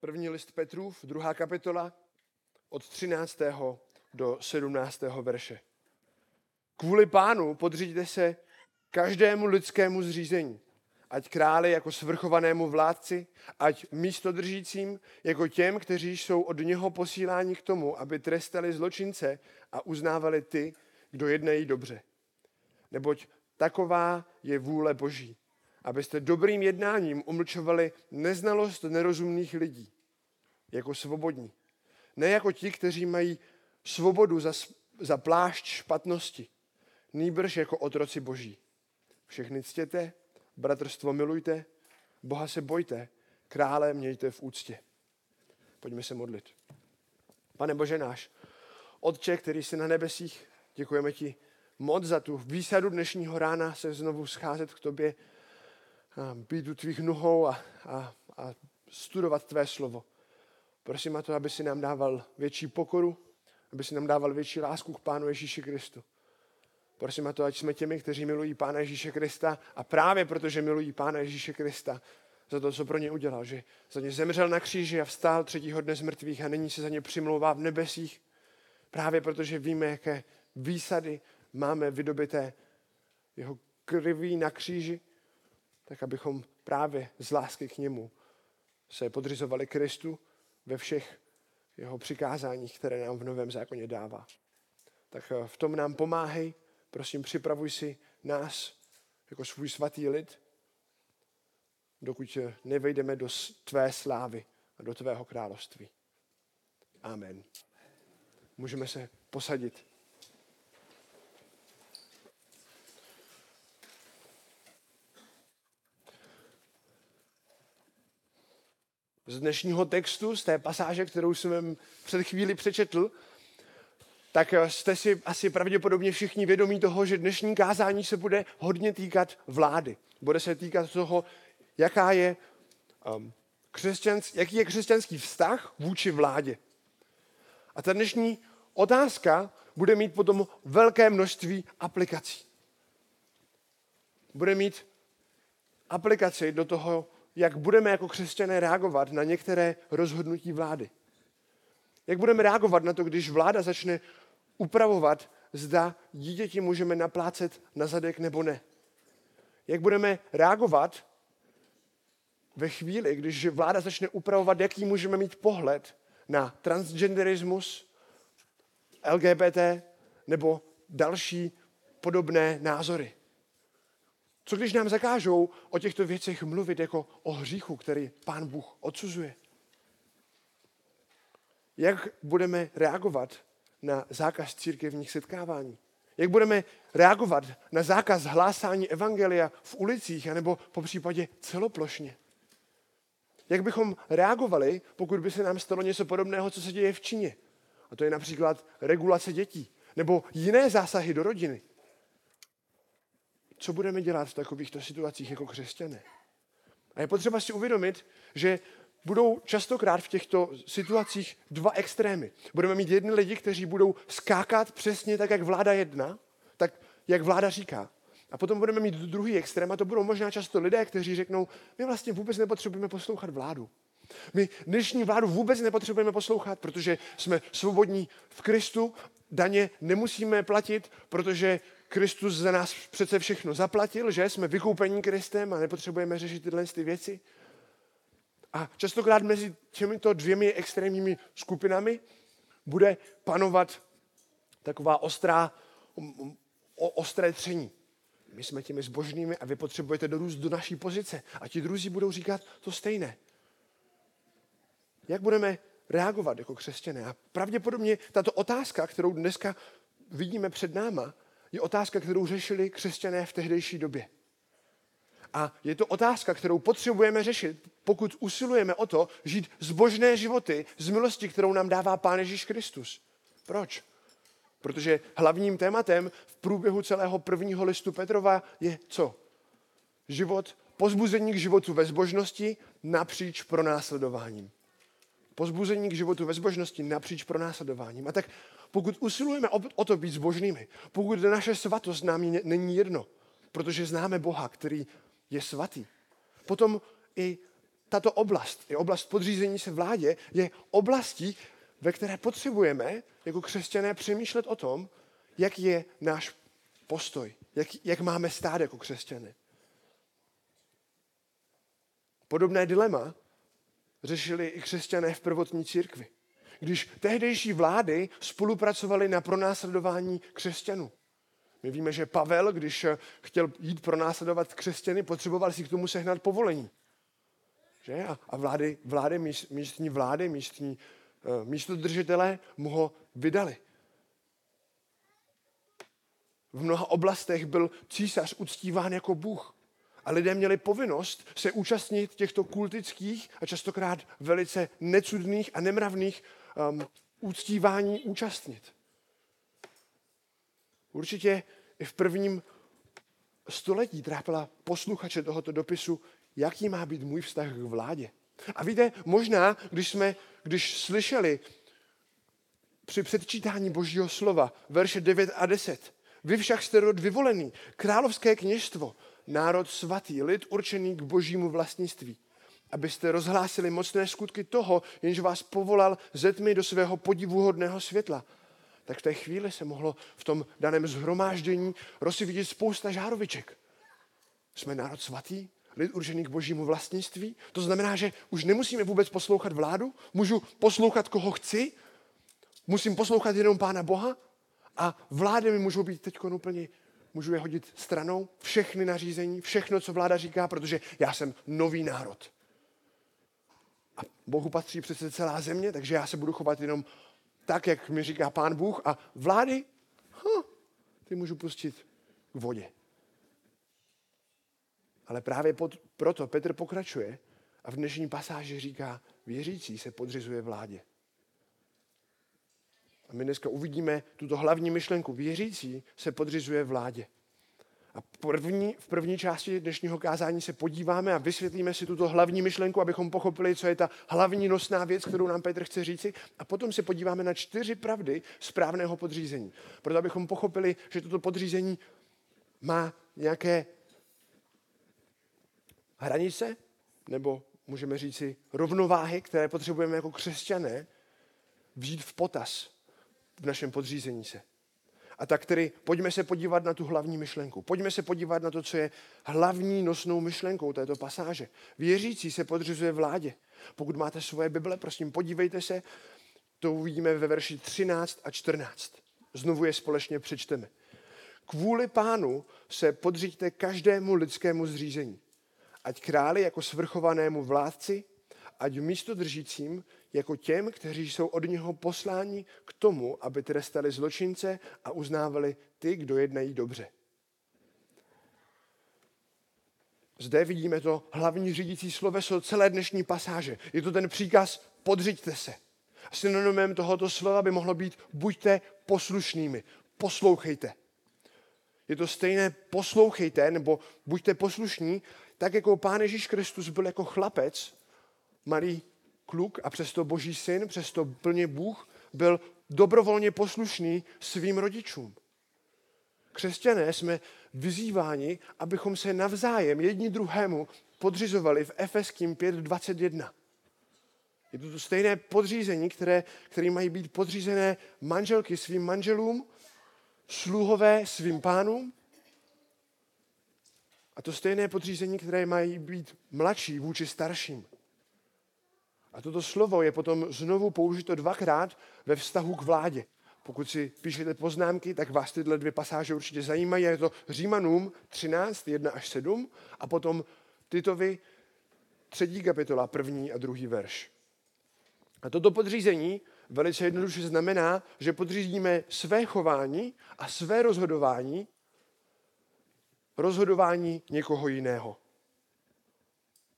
První list Petrův, druhá kapitola, od 13. do 17. verše. Kvůli pánu podříďte se každému lidskému zřízení, ať králi jako svrchovanému vládci, ať místodržícím jako těm, kteří jsou od něho posíláni k tomu, aby trestali zločince a uznávali ty, kdo jednají dobře. Neboť taková je vůle Boží, abyste dobrým jednáním umlčovali neznalost nerozumných lidí, jako svobodní. Ne jako ti, kteří mají svobodu za, za plášť špatnosti, nýbrž jako otroci Boží. Všechny ctěte, bratrstvo milujte, Boha se bojte, krále mějte v úctě. Pojďme se modlit. Pane Bože náš, Otče, který jsi na nebesích, děkujeme ti moc za tu výsadu dnešního rána se znovu scházet k tobě, být u tvých nohou a, a, a studovat tvé slovo. Prosím a to, aby si nám dával větší pokoru, aby si nám dával větší lásku k Pánu Ježíši Kristu. Prosím a to, ať jsme těmi, kteří milují Pána Ježíše Krista a právě protože milují Pána Ježíše Krista, za to, co pro ně udělal, že za ně zemřel na kříži a vstál třetího dne z mrtvých a nyní se za ně přimlouvá v nebesích, právě protože víme, jaké výsady máme vydobité jeho krví na kříži, tak abychom právě z lásky k němu se podřizovali Kristu ve všech jeho přikázáních, které nám v Novém zákoně dává. Tak v tom nám pomáhej, prosím, připravuj si nás jako svůj svatý lid, dokud nevejdeme do tvé slávy a do tvého království. Amen. Můžeme se posadit. Z dnešního textu, z té pasáže, kterou jsem před chvíli přečetl, tak jste si asi pravděpodobně všichni vědomí toho, že dnešní kázání se bude hodně týkat vlády. Bude se týkat toho, jaká je, um, křesťans, jaký je křesťanský vztah vůči vládě. A ta dnešní otázka bude mít potom velké množství aplikací. Bude mít aplikaci do toho, jak budeme jako křesťané reagovat na některé rozhodnutí vlády. Jak budeme reagovat na to, když vláda začne upravovat, zda dítěti můžeme naplácet na zadek nebo ne. Jak budeme reagovat ve chvíli, když vláda začne upravovat, jaký můžeme mít pohled na transgenderismus, LGBT nebo další podobné názory. Co když nám zakážou o těchto věcech mluvit jako o hříchu, který pán Bůh odsuzuje? Jak budeme reagovat na zákaz církevních setkávání? Jak budeme reagovat na zákaz hlásání evangelia v ulicích anebo po případě celoplošně? Jak bychom reagovali, pokud by se nám stalo něco podobného, co se děje v Číně? A to je například regulace dětí nebo jiné zásahy do rodiny co budeme dělat v takovýchto situacích jako křesťané. A je potřeba si uvědomit, že budou častokrát v těchto situacích dva extrémy. Budeme mít jedny lidi, kteří budou skákat přesně tak, jak vláda jedna, tak, jak vláda říká. A potom budeme mít druhý extrém a to budou možná často lidé, kteří řeknou, my vlastně vůbec nepotřebujeme poslouchat vládu. My dnešní vládu vůbec nepotřebujeme poslouchat, protože jsme svobodní v Kristu, daně nemusíme platit, protože Kristus za nás přece všechno zaplatil, že jsme vykoupení Kristem a nepotřebujeme řešit tyhle ty věci. A častokrát mezi těmito dvěmi extrémními skupinami bude panovat taková ostrá, o, ostré tření. My jsme těmi zbožnými a vy potřebujete dorůst do naší pozice. A ti druzí budou říkat to stejné. Jak budeme reagovat jako křesťané? A pravděpodobně tato otázka, kterou dneska vidíme před náma, je otázka, kterou řešili křesťané v tehdejší době. A je to otázka, kterou potřebujeme řešit, pokud usilujeme o to žít zbožné životy z milosti, kterou nám dává Pán Ježíš Kristus. Proč? Protože hlavním tématem v průběhu celého prvního listu Petrova je co? Život, pozbuzení k životu ve zbožnosti napříč pronásledováním. Pozbuzení k životu ve zbožnosti napříč pronásledováním. A tak pokud usilujeme o, to být zbožnými, pokud naše svatost nám není jedno, protože známe Boha, který je svatý, potom i tato oblast, je oblast podřízení se vládě, je oblastí, ve které potřebujeme jako křesťané přemýšlet o tom, jak je náš postoj, jak, jak máme stát jako křesťané. Podobné dilema řešili i křesťané v prvotní církvi. Když tehdejší vlády spolupracovaly na pronásledování křesťanů. My víme, že Pavel, když chtěl jít pronásledovat křesťany, potřeboval si k tomu sehnat povolení. Že? A vlády, vlády místní vlády, místní uh, místodržitelé mu ho vydali. V mnoha oblastech byl císař uctíván jako Bůh. A lidé měli povinnost se účastnit těchto kultických a častokrát velice necudných a nemravných um, úctívání účastnit. Určitě i v prvním století trápila posluchače tohoto dopisu, jaký má být můj vztah k vládě. A víte, možná, když jsme, když slyšeli při předčítání Božího slova, verše 9 a 10, vy však jste rod vyvolený, královské kněžstvo, národ svatý, lid určený k božímu vlastnictví, abyste rozhlásili mocné skutky toho, jenž vás povolal ze tmy do svého podivuhodného světla. Tak v té chvíli se mohlo v tom daném zhromáždění rozsvítit spousta žároviček. Jsme národ svatý, lid určený k božímu vlastnictví. To znamená, že už nemusíme vůbec poslouchat vládu, můžu poslouchat, koho chci, musím poslouchat jenom Pána Boha a vlády mi můžou být teď úplně, můžu je hodit stranou, všechny nařízení, všechno, co vláda říká, protože já jsem nový národ. Bohu patří přece celá země, takže já se budu chovat jenom tak, jak mi říká Pán Bůh a vlády, huh, ty můžu pustit k vodě. Ale právě pod, proto Petr pokračuje a v dnešní pasáži říká, věřící se podřizuje vládě. A my dneska uvidíme tuto hlavní myšlenku. Věřící se podřizuje vládě. A první, v první části dnešního kázání se podíváme a vysvětlíme si tuto hlavní myšlenku, abychom pochopili, co je ta hlavní nosná věc, kterou nám Petr chce říci. A potom se podíváme na čtyři pravdy správného podřízení. Proto abychom pochopili, že toto podřízení má nějaké hranice, nebo můžeme říci rovnováhy, které potřebujeme jako křesťané vzít v potaz v našem podřízení se. A tak tedy pojďme se podívat na tu hlavní myšlenku. Pojďme se podívat na to, co je hlavní nosnou myšlenkou této pasáže. Věřící se podřizuje vládě. Pokud máte svoje Bible, prosím, podívejte se, to uvidíme ve verši 13 a 14. Znovu je společně přečteme. Kvůli pánu se podříďte každému lidskému zřízení. Ať králi jako svrchovanému vládci, ať místo držícím jako těm, kteří jsou od něho posláni k tomu, aby trestali zločince a uznávali ty, kdo jednají dobře. Zde vidíme to hlavní řídící sloveso celé dnešní pasáže. Je to ten příkaz podřiďte se. Synonymem tohoto slova by mohlo být buďte poslušnými, poslouchejte. Je to stejné poslouchejte nebo buďte poslušní, tak jako Pán Ježíš Kristus byl jako chlapec, malý kluk a přesto boží syn, přesto plně Bůh, byl dobrovolně poslušný svým rodičům. Křesťané jsme vyzýváni, abychom se navzájem jedni druhému podřizovali v Efeským 5.21. Je to to stejné podřízení, které, které mají být podřízené manželky svým manželům, sluhové svým pánům. A to stejné podřízení, které mají být mladší vůči starším. A toto slovo je potom znovu použito dvakrát ve vztahu k vládě. Pokud si píšete poznámky, tak vás tyhle dvě pasáže určitě zajímají. Je to Římanům 13, 1 až 7 a potom Titovi třetí kapitola, první a druhý verš. A toto podřízení velice jednoduše znamená, že podřídíme své chování a své rozhodování rozhodování někoho jiného.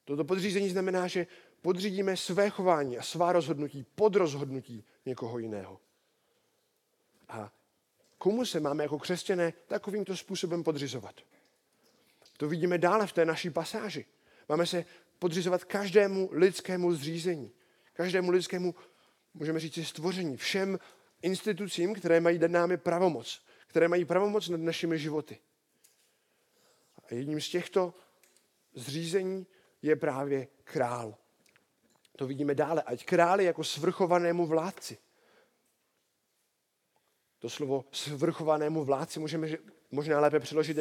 Toto podřízení znamená, že podřídíme své chování a svá rozhodnutí pod rozhodnutí někoho jiného. A komu se máme jako křesťané takovýmto způsobem podřizovat? To vidíme dále v té naší pasáži. Máme se podřizovat každému lidskému zřízení, každému lidskému, můžeme říct, stvoření, všem institucím, které mají dát námi pravomoc, které mají pravomoc nad našimi životy. A jedním z těchto zřízení je právě král To vidíme dále. Ať králi jako svrchovanému vládci. To slovo svrchovanému vládci můžeme možná lépe přeložit,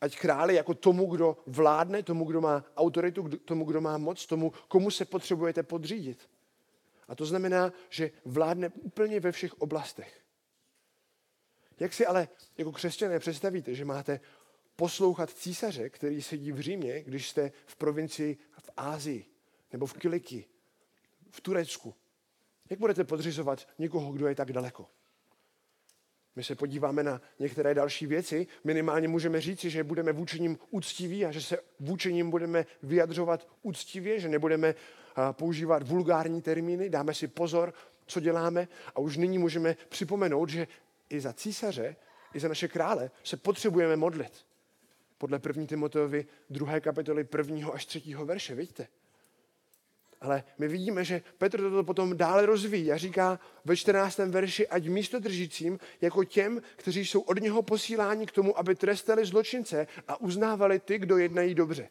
ať králi jako tomu, kdo vládne, tomu, kdo má autoritu, tomu, kdo má moc, tomu, komu se potřebujete podřídit. A to znamená, že vládne úplně ve všech oblastech. Jak si ale jako křesťané představíte, že máte poslouchat císaře, který sedí v Římě, když jste v provincii v Ázii, nebo v Kiliki, v Turecku? Jak budete podřizovat někoho, kdo je tak daleko? My se podíváme na některé další věci. Minimálně můžeme říci, že budeme vůči ním úctiví a že se vůči ním budeme vyjadřovat úctivě, že nebudeme používat vulgární termíny, dáme si pozor, co děláme a už nyní můžeme připomenout, že i za císaře, i za naše krále se potřebujeme modlit. Podle 1. Timoteovi 2. kapitoly 1. až 3. verše, vidíte? Ale my vidíme, že Petr toto potom dále rozvíjí a říká ve 14. verši, ať místo držícím jako těm, kteří jsou od něho posíláni k tomu, aby trestali zločince a uznávali ty, kdo jednají dobře.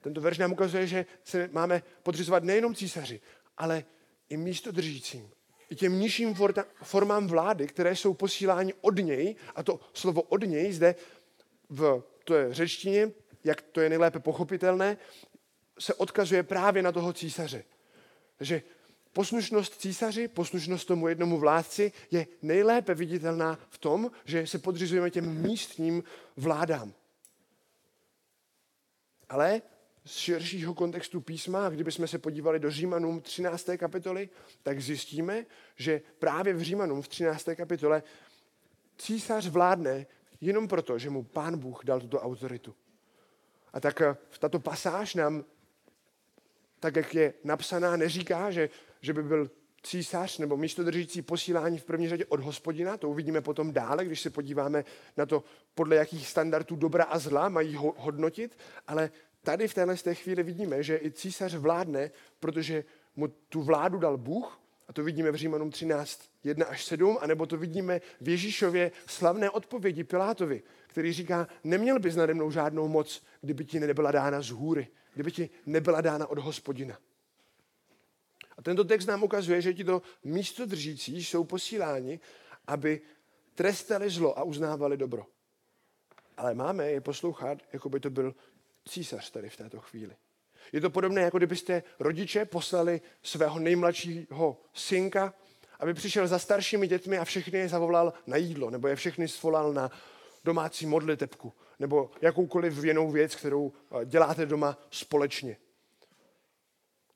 Tento verš nám ukazuje, že se máme podřizovat nejenom císaři, ale i místo držícím. I těm nižším formám vlády, které jsou posíláni od něj, a to slovo od něj zde v to je řečtině, jak to je nejlépe pochopitelné, se odkazuje právě na toho císaře. Takže poslušnost císaři, poslušnost tomu jednomu vládci je nejlépe viditelná v tom, že se podřizujeme těm místním vládám. Ale z širšího kontextu písma, kdybychom se podívali do Římanům 13. kapitoly, tak zjistíme, že právě v Římanům v 13. kapitole císař vládne jenom proto, že mu pán Bůh dal tuto autoritu. A tak eh, tato pasáž nám, tak jak je napsaná, neříká, že, že by byl císař nebo místodržící posílání v první řadě od hospodina, to uvidíme potom dále, když se podíváme na to, podle jakých standardů dobra a zla mají ho hodnotit, ale tady v téhle té chvíli vidíme, že i císař vládne, protože mu tu vládu dal Bůh, a to vidíme v Římanům 13, 1 až 7, anebo to vidíme v Ježíšově slavné odpovědi Pilátovi, který říká, neměl bys nade mnou žádnou moc, kdyby ti nebyla dána z hůry, kdyby ti nebyla dána od hospodina. A tento text nám ukazuje, že tito místodržící jsou posíláni, aby trestali zlo a uznávali dobro. Ale máme je poslouchat, jako by to byl císař tady v této chvíli. Je to podobné, jako kdybyste rodiče poslali svého nejmladšího synka, aby přišel za staršími dětmi a všechny je zavolal na jídlo, nebo je všechny svolal na domácí modlitebku, nebo jakoukoliv jinou věc, kterou eh, děláte doma společně.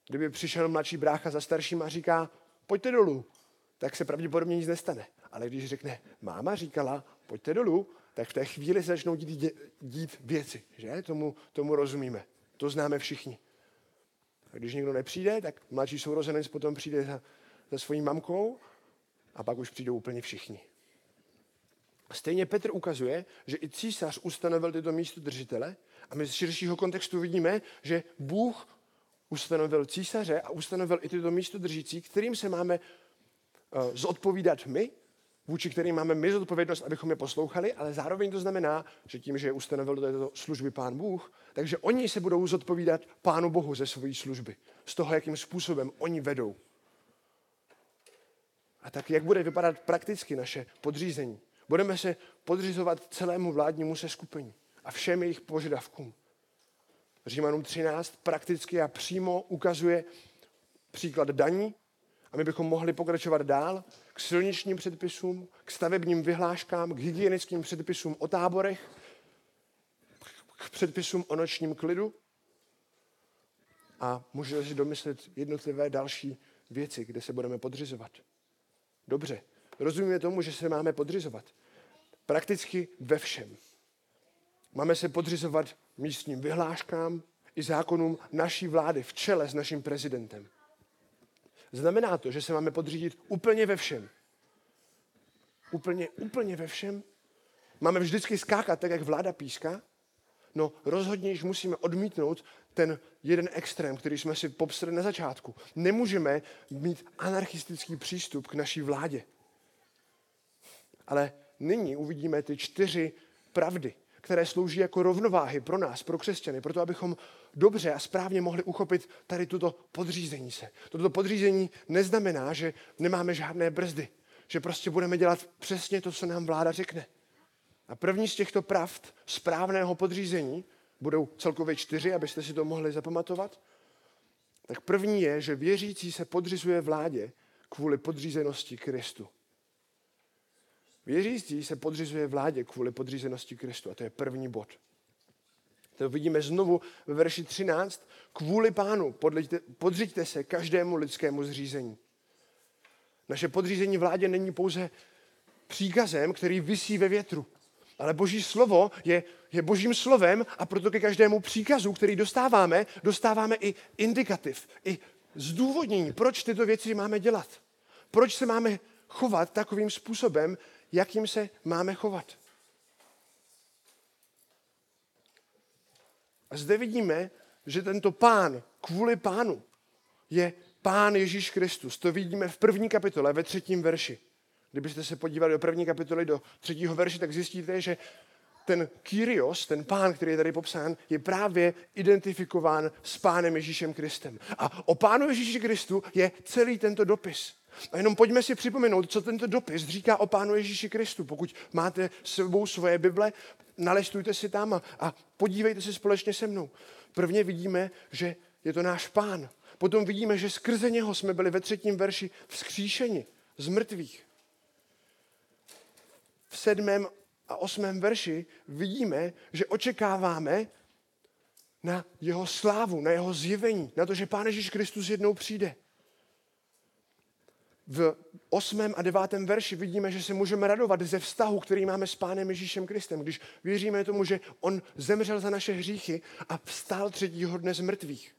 Kdyby přišel mladší brácha za starším a říká, pojďte dolů, tak se pravděpodobně nic nestane. Ale když řekne, máma říkala, pojďte dolů, tak v té chvíli se začnou dít, dít věci. Že? Tomu, tomu rozumíme. To známe všichni. A když někdo nepřijde, tak mladší sourozenec potom přijde za, za svojí mamkou a pak už přijdou úplně všichni. Stejně Petr ukazuje, že i císař ustanovil tyto místo držitele a my z širšího kontextu vidíme, že Bůh ustanovil císaře a ustanovil i tyto místo držící, kterým se máme uh, zodpovídat my vůči kterým máme my zodpovědnost, abychom je poslouchali, ale zároveň to znamená, že tím, že je ustanovil do této služby pán Bůh, takže oni se budou zodpovídat pánu Bohu ze své služby, z toho, jakým způsobem oni vedou. A tak jak bude vypadat prakticky naše podřízení? Budeme se podřizovat celému vládnímu seskupení a všem jejich požadavkům. Římanům 13 prakticky a přímo ukazuje příklad daní, a my bychom mohli pokračovat dál k silničním předpisům, k stavebním vyhláškám, k hygienickým předpisům o táborech, k předpisům o nočním klidu. A můžete si domyslet jednotlivé další věci, kde se budeme podřizovat. Dobře, rozumíme tomu, že se máme podřizovat. Prakticky ve všem. Máme se podřizovat místním vyhláškám i zákonům naší vlády v čele s naším prezidentem. Znamená to, že se máme podřídit úplně ve všem. Úplně, úplně ve všem. Máme vždycky skákat tak, jak vláda píská. No rozhodně již musíme odmítnout ten jeden extrém, který jsme si popsali na začátku. Nemůžeme mít anarchistický přístup k naší vládě. Ale nyní uvidíme ty čtyři pravdy. které slouží jako rovnováhy pro nás, pro křesťany, proto abychom dobře a správně mohli uchopit tady tuto podřízení se. Toto podřízení neznamená, že nemáme žádné brzdy, že prostě budeme dělat přesně to, co nám vláda řekne. A první z těchto pravd správného podřízení, budou celkově čtyři, abyste si to mohli zapamatovat, tak první je, že věřící se podřizuje vládě kvůli podřízenosti Kristu. Věřící se podřizuje vládě kvůli podřízenosti Kristu. A to je první bod. To vidíme znovu ve verši 13. Kvůli pánu podřiďte, podřiďte se každému lidskému zřízení. Naše podřízení vládě není pouze příkazem, který visí ve větru. Ale boží slovo je, je božím slovem a proto ke každému příkazu, který dostáváme, dostáváme i indikativ, i zdůvodnění, proč tyto věci máme dělat. Proč se máme chovat takovým způsobem, jakým se máme chovat. A zde vidíme, že tento pán, kvůli pánu, je pán Ježíš Kristus. To vidíme v první kapitole, ve třetím verši. Kdybyste se podívali do první kapitoly, do třetího verše, tak zjistíte, že ten Kyrios, ten pán, který je tady popsán, je právě identifikován s pánem Ježíšem Kristem. A o pánu Ježíši Kristu je celý tento dopis. A jenom pojďme si připomenout, co tento dopis říká o Pánu Ježíši Kristu. Pokud máte s sebou svoje Bible, nalistujte si tam a, a podívejte se společně se mnou. Prvně vidíme, že je to náš Pán. Potom vidíme, že skrze něho jsme byli ve třetím verši vzkříšeni z mrtvých. V sedmém a osmém verši vidíme, že očekáváme na jeho slávu, na jeho zjevení, na to, že Pán Ježíš Kristus jednou přijde v 8. a 9. verši vidíme, že se můžeme radovat ze vztahu, který máme s Pánem Ježíšem Kristem, když věříme tomu, že On zemřel za naše hříchy a vstal třetího dne z mrtvých.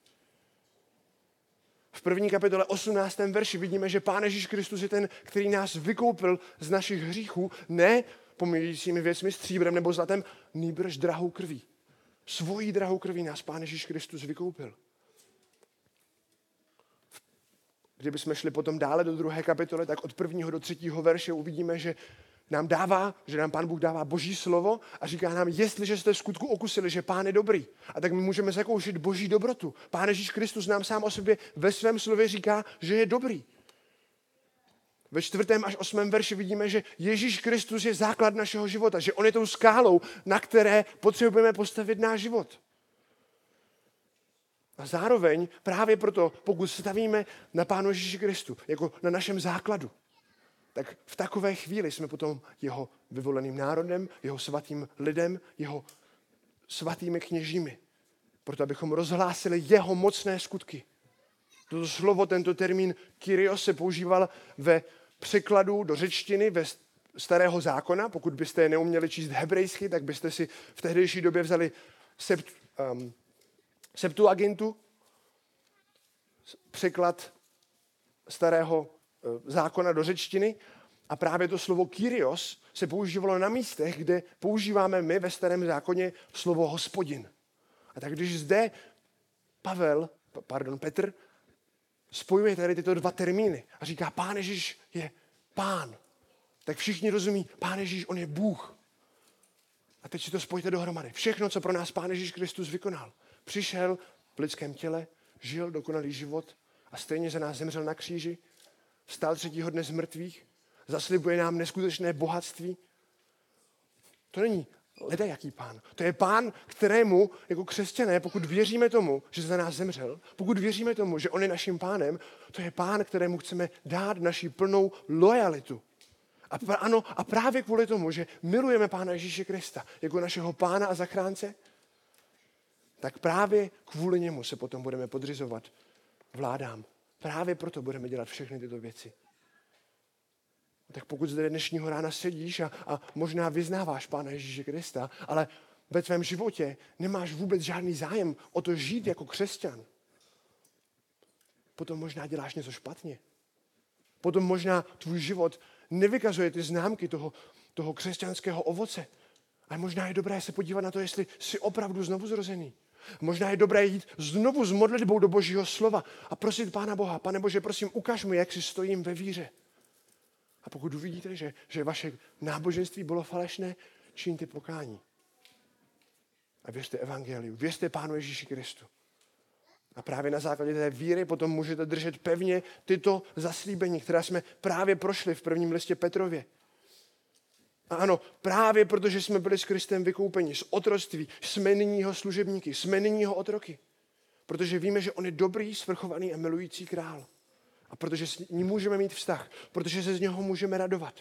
V první kapitole 18. verši vidíme, že Pán Ježíš Kristus je ten, který nás vykoupil z našich hříchů, ne pomíjícími věcmi, stříbrem nebo zlatem, nýbrž drahou krví. Svojí drahou krví nás Pán Ježíš Kristus vykoupil. Kdybychom šli potom dále do druhé kapitoly, tak od prvního do třetího verše uvidíme, že nám dává, že nám Pán Bůh dává boží slovo a říká nám, jestliže jste v skutku okusili, že Pán je dobrý. A tak my můžeme zakoušet boží dobrotu. Pán Ježíš Kristus nám sám o sobě ve svém slově říká, že je dobrý. Ve čtvrtém až osmém verši vidíme, že Ježíš Kristus je základ našeho života, že On je tou skálou, na které potřebujeme postavit náš život. A zároveň právě proto, pokud stavíme na Pánu Ježíši Kristu jako na našem základu, tak v takové chvíli jsme potom jeho vyvoleným národem, jeho svatým lidem, jeho svatými kněžími. Proto abychom rozhlásili jeho mocné skutky. Toto slovo, tento termín Kyrios se používal ve překladu do řečtiny ve starého zákona. Pokud byste neuměli číst hebrejsky, tak byste si v tehdejší době vzali sept, um, Septuagintu, překlad starého eh, zákona do řečtiny a právě to slovo Kyrios se používalo na místech, kde používáme my ve starém zákoně slovo hospodin. A tak když zde Pavel, pardon, Petr, spojuje tady tyto dva termíny a říká, pán Ježíš je pán, tak všichni rozumí, pán Ježíš, on je Bůh. A teď si to spojte dohromady. Všechno, co pro nás pán Ježíš Kristus vykonal. Přišel v lidském těle, žil dokonalý život a stejně za nás zemřel na kříži, vstal třetího dne z mrtvých, zaslibuje nám neskutečné bohatství. To není leda jaký pán. To je pán, kterému jako křesťané, pokud věříme tomu, že za nás zemřel, pokud věříme tomu, že on je naším pánem, to je pán, kterému chceme dát naši plnou lojalitu. A, ano, a právě kvůli tomu, že milujeme Pána Ježíše Krista jako našeho pána a zachránce, tak právě kvůli němu se potom budeme podřizovat vládám. Právě proto budeme dělat všechny tyto věci. Tak pokud zde dnešního rána sedíš a, a možná vyznáváš Pána Ježíše Krista, ale ve tvém životě nemáš vůbec žádný zájem o to žít jako křesťan, potom možná děláš něco špatně. Potom možná tvůj život nevykazuje ty známky toho, toho křesťanského ovoce. Ale možná je dobré se podívat na to, jestli jsi opravdu znovu zrozený. Možná je dobré jít znovu s modlitbou do Božího slova a prosit Pána Boha, pane Bože, prosím, ukaž mi, jak si stojím ve víře. A pokud uvidíte, že, že vaše náboženství bylo falešné, čiňte pokání. a věřte evangeliu, věřte Pánu Ježíši Kristu. A právě na základě té víry potom můžete držet pevně tyto zaslíbení, která jsme právě prošli v prvním listě Petrově. Ano, právě protože jsme byli s Kristem vykoupeni z otroctví, jsme nyní jeho služebníky, jsme nyní jeho otroky. Protože víme, že on je dobrý, svrchovaný a milující král. A protože s ním můžeme mít vztah, protože se z něho můžeme radovat.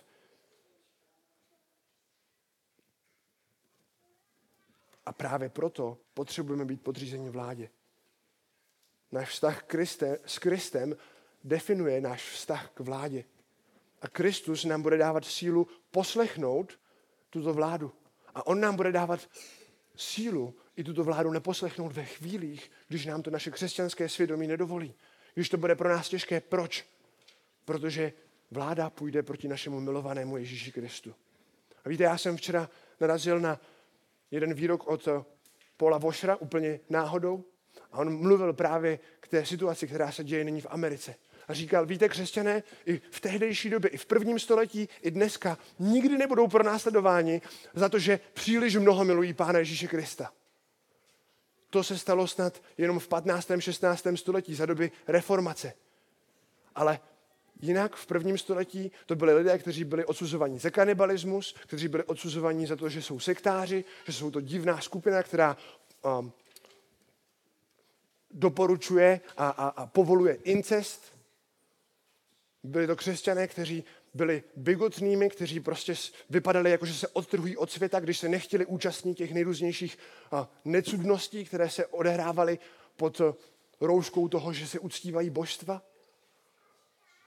A právě proto potřebujeme být podřízeni vládě. Náš vztah Kriste, s Kristem definuje náš vztah k vládě. A Kristus nám bude dávat sílu poslechnout tuto vládu. A on nám bude dávat sílu i tuto vládu neposlechnout ve chvílích, když nám to naše křesťanské svědomí nedovolí. Když to bude pro nás těžké. Proč? Protože vláda půjde proti našemu milovanému Ježíši Kristu. A víte, já jsem včera narazil na jeden výrok od Paula Vošra úplně náhodou. A on mluvil právě k té situaci, která se děje nyní v Americe. A říkal, víte, křesťané, i v tehdejší době, i v prvním století, i dneska nikdy nebudou pronásledováni za to, že příliš mnoho milují Pána Ježíše Krista. To se stalo snad jenom v 15. 16. století, za doby reformace. Ale jinak v prvním století to byli lidé, kteří byli odsuzovaní za kanibalismus, kteří byli odsuzovaní za to, že jsou sektáři, že jsou to divná skupina, která um, doporučuje a, a, a povoluje incest. Byli to křesťané, kteří byli bigotnými, kteří prostě vypadali jako, že se odtrhují od světa, když se nechtěli účastnit těch nejrůznějších necudností, které se odehrávaly pod rouškou toho, že se uctívají božstva.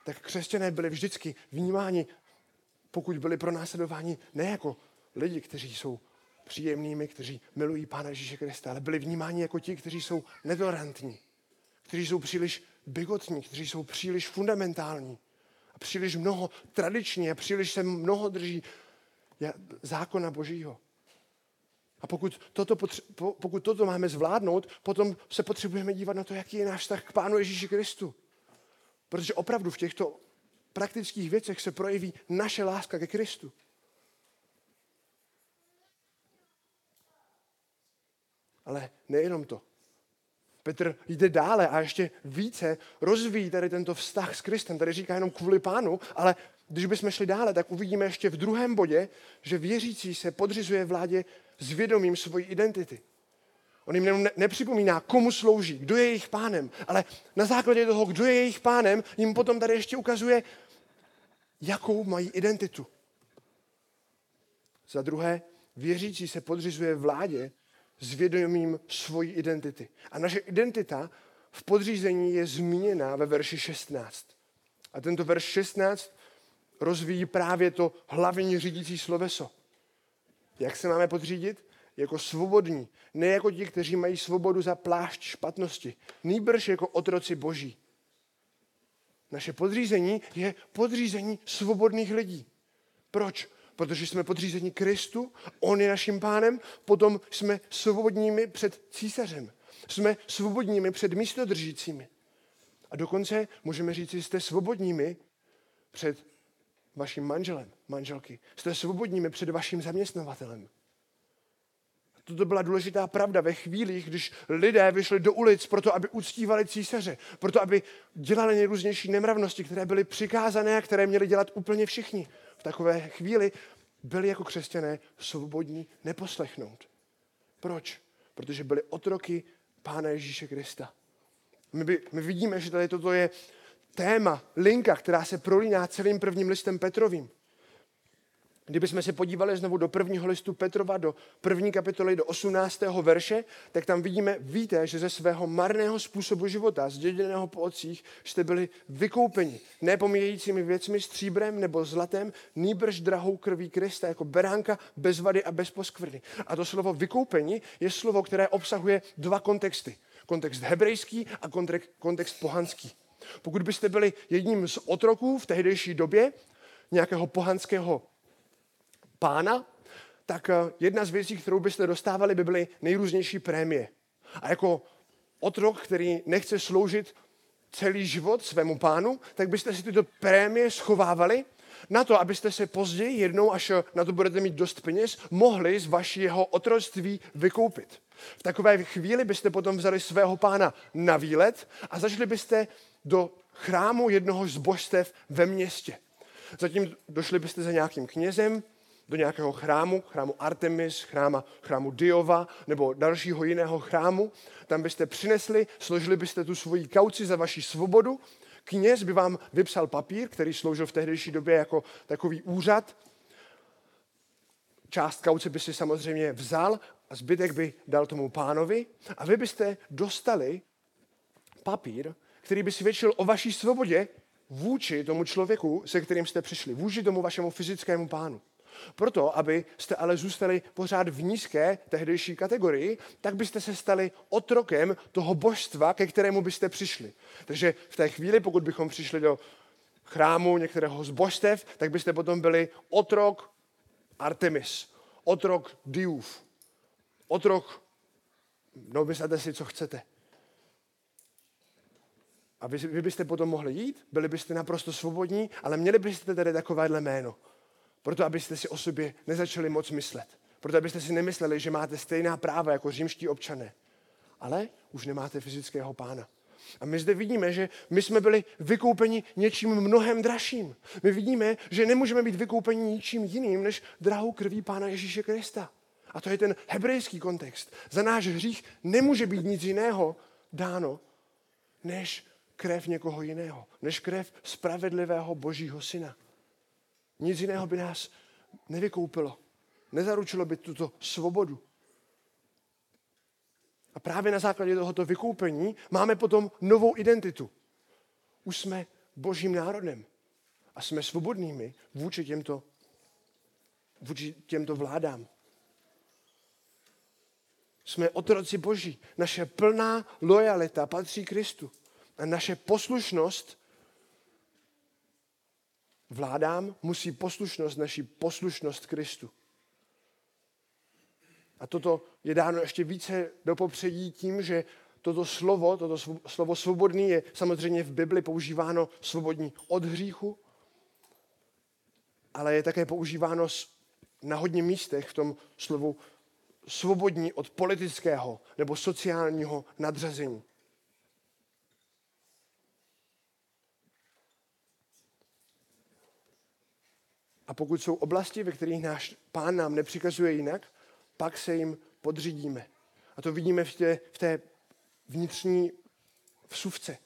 Tak křesťané byli vždycky vnímáni, pokud byli pronásledováni, ne jako lidi, kteří jsou příjemnými, kteří milují Pána Ježíše Krista, ale byli vnímáni jako ti, kteří jsou netolerantní, kteří jsou příliš bigotní, kteří jsou příliš fundamentální a příliš mnoho tradiční a příliš se mnoho drží zákona Božího. A pokud toto, pokud toto máme zvládnout, potom se potřebujeme dívat na to, jaký je náš vztah k Pánu Ježíši Kristu. Protože opravdu v těchto praktických věcech se projeví naše láska ke Kristu. Ale nejenom to. Petr jde dále a ještě více rozvíjí tady tento vztah s Kristem. Tady říká jenom kvůli pánu, ale když bychom šli dále, tak uvidíme ještě v druhém bodě, že věřící se podřizuje vládě s vědomím svojí identity. On jim ne- nepřipomíná, komu slouží, kdo je jejich pánem, ale na základě toho, kdo je jejich pánem, jim potom tady ještě ukazuje, jakou mají identitu. Za druhé, věřící se podřizuje vládě s vědomím svojí identity. A naše identita v podřízení je zmíněna ve verši 16. A tento verš 16 rozvíjí právě to hlavní řídící sloveso. Jak se máme podřídit? Jako svobodní. Ne jako ti, kteří mají svobodu za plášť špatnosti. Nýbrž jako otroci boží. Naše podřízení je podřízení svobodných lidí. Proč? Protože jsme podřízeni Kristu, On je naším pánem, potom jsme svobodními před císařem. Jsme svobodními před místodržícími. A dokonce můžeme říct, že jste svobodními před vaším manželem, manželky. Jste svobodními před vaším zaměstnavatelem. Toto byla důležitá pravda ve chvílích, když lidé vyšli do ulic proto, aby uctívali císaře, proto, aby dělali nejrůznější nemravnosti, které byly přikázané a které měli dělat úplně všichni takové chvíli byli jako křesťané svobodní neposlechnout. Proč? Protože byli otroky Pána Ježíše Krista. My, by, my vidíme, že tady toto je téma, linka, která se prolíná celým prvním listem Petrovým. Kdybychom se podívali znovu do prvního listu Petrova, do první kapitoly, do 18. verše, tak tam vidíme, víte, že ze svého marného způsobu života, zděděného po otcích, jste byli vykoupeni. Nepomíjejícími věcmi, stříbrem nebo zlatem, nýbrž drahou krví Krista, jako beránka bez vady a bez poskvrny. A to slovo vykoupení je slovo, které obsahuje dva kontexty. Kontext hebrejský a kontext pohanský. Pokud byste byli jedním z otroků v tehdejší době, nějakého pohanského pána, tak eh, jedna z věcí, kterou byste dostávali, by byly nejrůznější prémie. A jako otrok, který nechce sloužit celý život svému pánu, tak byste si tyto prémie schovávali na to, abyste se později jednou, až na to budete mít dost peněz, mohli z vašeho otroctví vykoupit. V takové chvíli byste potom vzali svého pána na výlet a zašli byste do chrámu jednoho z božstev ve městě. Zatím došli byste za nějakým knězem do nějakého chrámu, chrámu Artemis, chráma, chrámu Diova nebo dalšího jiného chrámu. Tam byste přinesli, složili byste tu svoji kauci za vaši svobodu. Kněz by vám vypsal papír, který sloužil v tehdejší době jako takový úřad. Část kauce by si samozřejmě vzal a zbytek by dal tomu pánovi a vy byste dostali papír, který by svědčil o vaší svobodě vůči tomu člověku, se kterým jste přišli, vůči tomu vašemu fyzickému pánu. Proto, abyste ale zůstali pořád v nízké tehdejší kategorii, tak byste se stali otrokem toho božstva, ke kterému byste přišli. Takže v té chvíli, pokud bychom přišli do chrámu některého z božstev, tak byste potom byli otrok Artemis, otrok Diův, otrok, no myslete si, co chcete. A vy, vy byste potom mohli jít, byli byste naprosto svobodní, ale měli byste tedy takovéhle jméno. Proto, abyste si o sobě nezačali moc myslet. Proto, abyste si nemysleli, že máte stejná práva jako římští občané. Ale už nemáte fyzického pána. A my zde vidíme, že my jsme byli vykoupeni něčím mnohem dražším. My vidíme, že nemůžeme být vykoupeni ničím jiným, než drahou krví Pána Ježíše Krista. A to je ten hebrejský kontext. Za náš hřích nemůže být nic jiného dáno, než krev někoho jiného, než krev spravedlivého Božího Syna. Nic jiného by nás nevykoupilo. Nezaručilo by tuto svobodu. A právě na základě tohoto vykoupení máme potom novou identitu. Už jsme božím národem a jsme svobodnými vůči těmto, vůči těmto vládám. Jsme otroci boží. Naše plná lojalita patří Kristu. A naše poslušnost vládám musí poslušnost naší poslušnost Kristu. A toto je dáno ještě více do popředí tím, že toto slovo, toto slovo svobodný je samozřejmě v Bibli používáno svobodní od hříchu, ale je také používáno na hodně místech v tom slovu svobodní od politického nebo sociálního nadřazení. A pokud jsou oblasti, ve kterých náš pán nám nepřikazuje jinak, pak se jim podřídíme. A to vidíme v té, v té vnitřní vsuvce,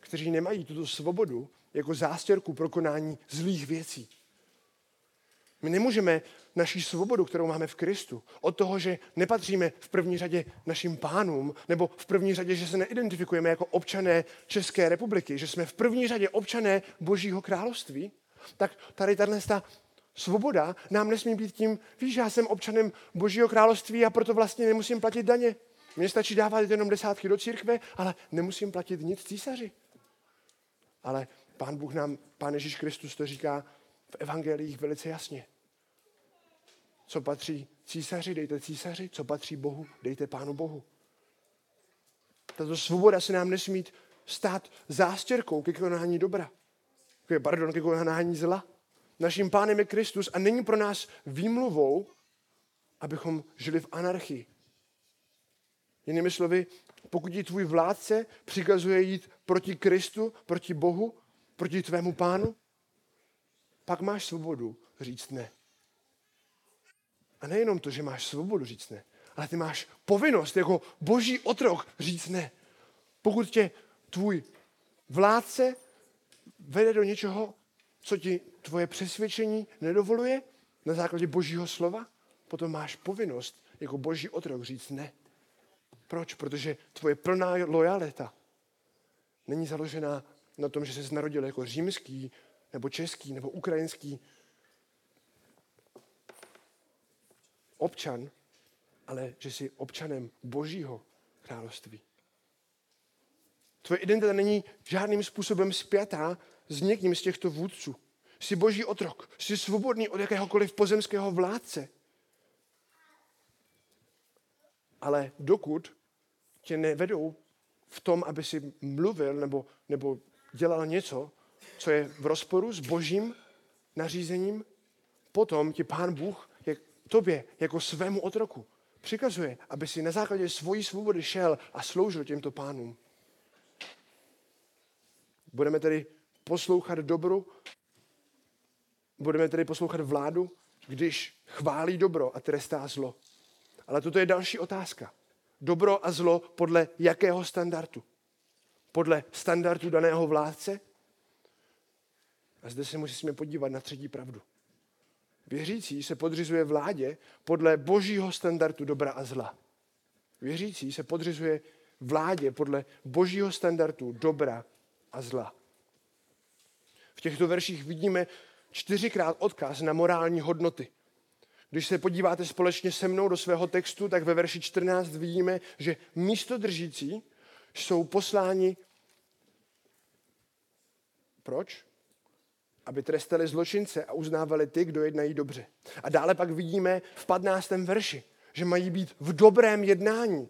kteří nemají tuto svobodu jako zástěrku pro konání zlých věcí. My nemůžeme naší svobodu, kterou máme v Kristu, od toho, že nepatříme v první řadě našim pánům, nebo v první řadě, že se neidentifikujeme jako občané České republiky, že jsme v první řadě občané Božího království, tak tady tahle svoboda nám nesmí být tím, víš, já jsem občanem Božího království a proto vlastně nemusím platit daně. Mně stačí dávat jenom desátky do církve, ale nemusím platit nic císaři. Ale Pán Bůh nám, Pán Ježíš Kristus to říká v evangelích velice jasně. Co patří císaři, dejte císaři, co patří Bohu, dejte Pánu Bohu. Tato svoboda se nám nesmí stát zástěrkou ke konání dobra pardon, ke konání zla. Naším pánem je Kristus a není pro nás výmluvou, abychom žili v anarchii. Jinými slovy, pokud ti tvůj vládce přikazuje jít proti Kristu, proti Bohu, proti tvému pánu, pak máš svobodu říct ne. A nejenom to, že máš svobodu říct ne, ale ty máš povinnost jako boží otrok říct ne. Pokud tě tvůj vládce vede do něčeho, co ti tvoje přesvědčení nedovoluje na základě božího slova, potom máš povinnost jako boží otrok říct ne. Proč? Protože tvoje plná lojalita není založená na tom, že jsi narodil jako římský, nebo český, nebo ukrajinský občan, ale že jsi občanem božího království. Tvoje identita není žádným způsobem spjatá s někým z těchto vůdců. Jsi boží otrok. Jsi svobodný od jakéhokoliv pozemského vládce. Ale dokud tě nevedou v tom, aby si mluvil nebo, nebo dělal něco, co je v rozporu s božím nařízením, potom ti pán Bůh je tobě jako svému otroku přikazuje, aby si na základě svojí svobody šel a sloužil těmto pánům. Budeme tedy poslouchat dobru, budeme tedy poslouchat vládu, když chválí dobro a trestá zlo. Ale toto je další otázka. Dobro a zlo podle jakého standardu? Podle standardu daného vládce? A zde se musíme podívat na třetí pravdu. Věřící se podřizuje vládě podle božího standardu dobra a zla. Věřící se podřizuje vládě podle božího standardu dobra a zla. V těchto verších vidíme čtyřikrát odkaz na morální hodnoty. Když se podíváte společně se mnou do svého textu, tak ve verši 14 vidíme, že místo držící jsou posláni. Proč? Aby trestali zločince a uznávali ty, kdo jednají dobře. A dále pak vidíme v 15. verši, že mají být v dobrém jednání.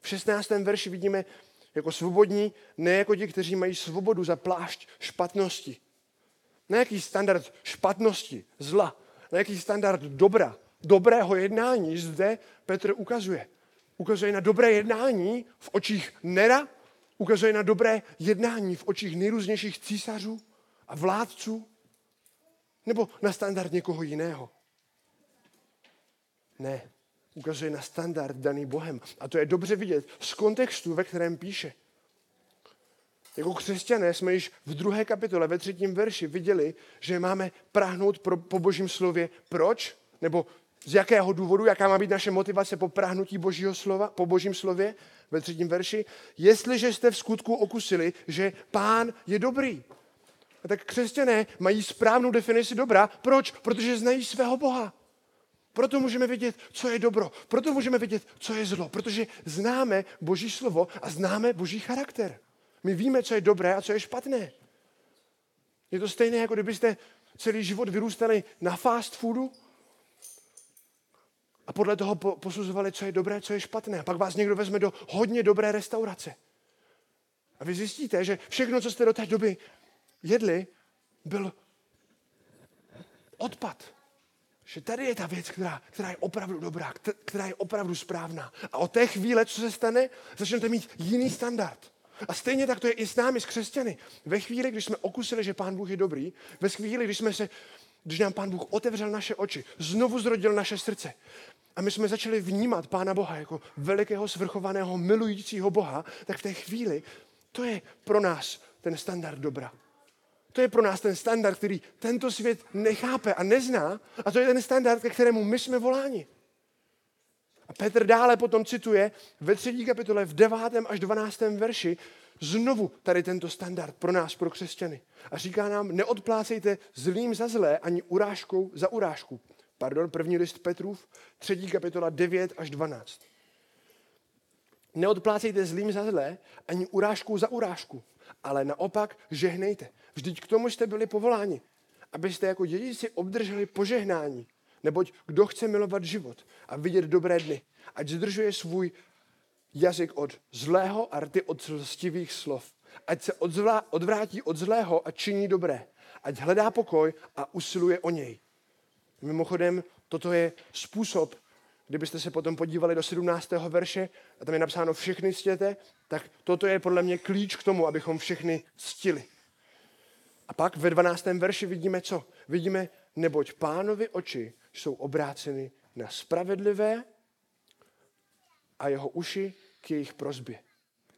V 16. verši vidíme jako svobodní, ne jako ti, kteří mají svobodu za plášť špatnosti. Na jaký standard špatnosti, zla, na jaký standard dobra, dobrého jednání zde Petr ukazuje. Ukazuje na dobré jednání v očích Nera, ukazuje na dobré jednání v očích nejrůznějších císařů a vládců, nebo na standard někoho jiného. Ne, ukazuje na standard daný Bohem. A to je dobře vidět z kontextu, ve kterém píše. Jako křesťané jsme již v druhé kapitole, ve třetím verši viděli, že máme prahnout pro, po božím slově. Proč? Nebo z jakého důvodu, jaká má být naše motivace po prahnutí božího slova, po božím slově ve třetím verši? Jestliže jste v skutku okusili, že pán je dobrý. A tak křesťané mají správnou definici dobra. Proč? Protože znají svého Boha. Proto můžeme vědět, co je dobro. Proto můžeme vědět, co je zlo. Protože známe Boží slovo a známe Boží charakter. My víme, co je dobré a co je špatné. Je to stejné, jako kdybyste celý život vyrůstali na fast foodu a podle toho posuzovali, co je dobré, co je špatné. A pak vás někdo vezme do hodně dobré restaurace. A vy zjistíte, že všechno, co jste do té doby jedli, byl odpad. Že tady je ta věc, která, která je opravdu dobrá, která je opravdu správná. A od té chvíle, co se stane, začnete mít jiný standard. A stejně tak to je i s námi, s křesťany. Ve chvíli, když jsme okusili, že Pán Bůh je dobrý, ve chvíli, když, jsme se, když nám Pán Bůh otevřel naše oči, znovu zrodil naše srdce, a my jsme začali vnímat Pána Boha jako velikého, svrchovaného, milujícího Boha, tak v té chvíli to je pro nás ten standard dobra. To je pro nás ten standard, který tento svět nechápe a nezná. A to je ten standard, ke kterému my jsme voláni. A Petr dále potom cituje ve třetí kapitole v devátém až dvanáctém verši znovu tady tento standard pro nás, pro křesťany. A říká nám, neodplácejte zlým za zlé ani urážkou za urážku. Pardon, první list Petrův, třetí kapitola 9 až 12. Neodplácejte zlým za zlé ani urážkou za urážku, ale naopak žehnejte. Vždyť k tomu jste byli povoláni, abyste jako dědici obdrželi požehnání. Neboť kdo chce milovat život a vidět dobré dny, ať zdržuje svůj jazyk od zlého a rty od lstivých slov. Ať se odzvlá, odvrátí od zlého a činí dobré. Ať hledá pokoj a usiluje o něj. Mimochodem, toto je způsob, kdybyste se potom podívali do 17. verše, a tam je napsáno všechny stěte, tak toto je podle mě klíč k tomu, abychom všechny ctili. A pak ve 12. verši vidíme co? Vidíme, neboť pánovi oči jsou obráceny na spravedlivé a jeho uši k jejich prozbě.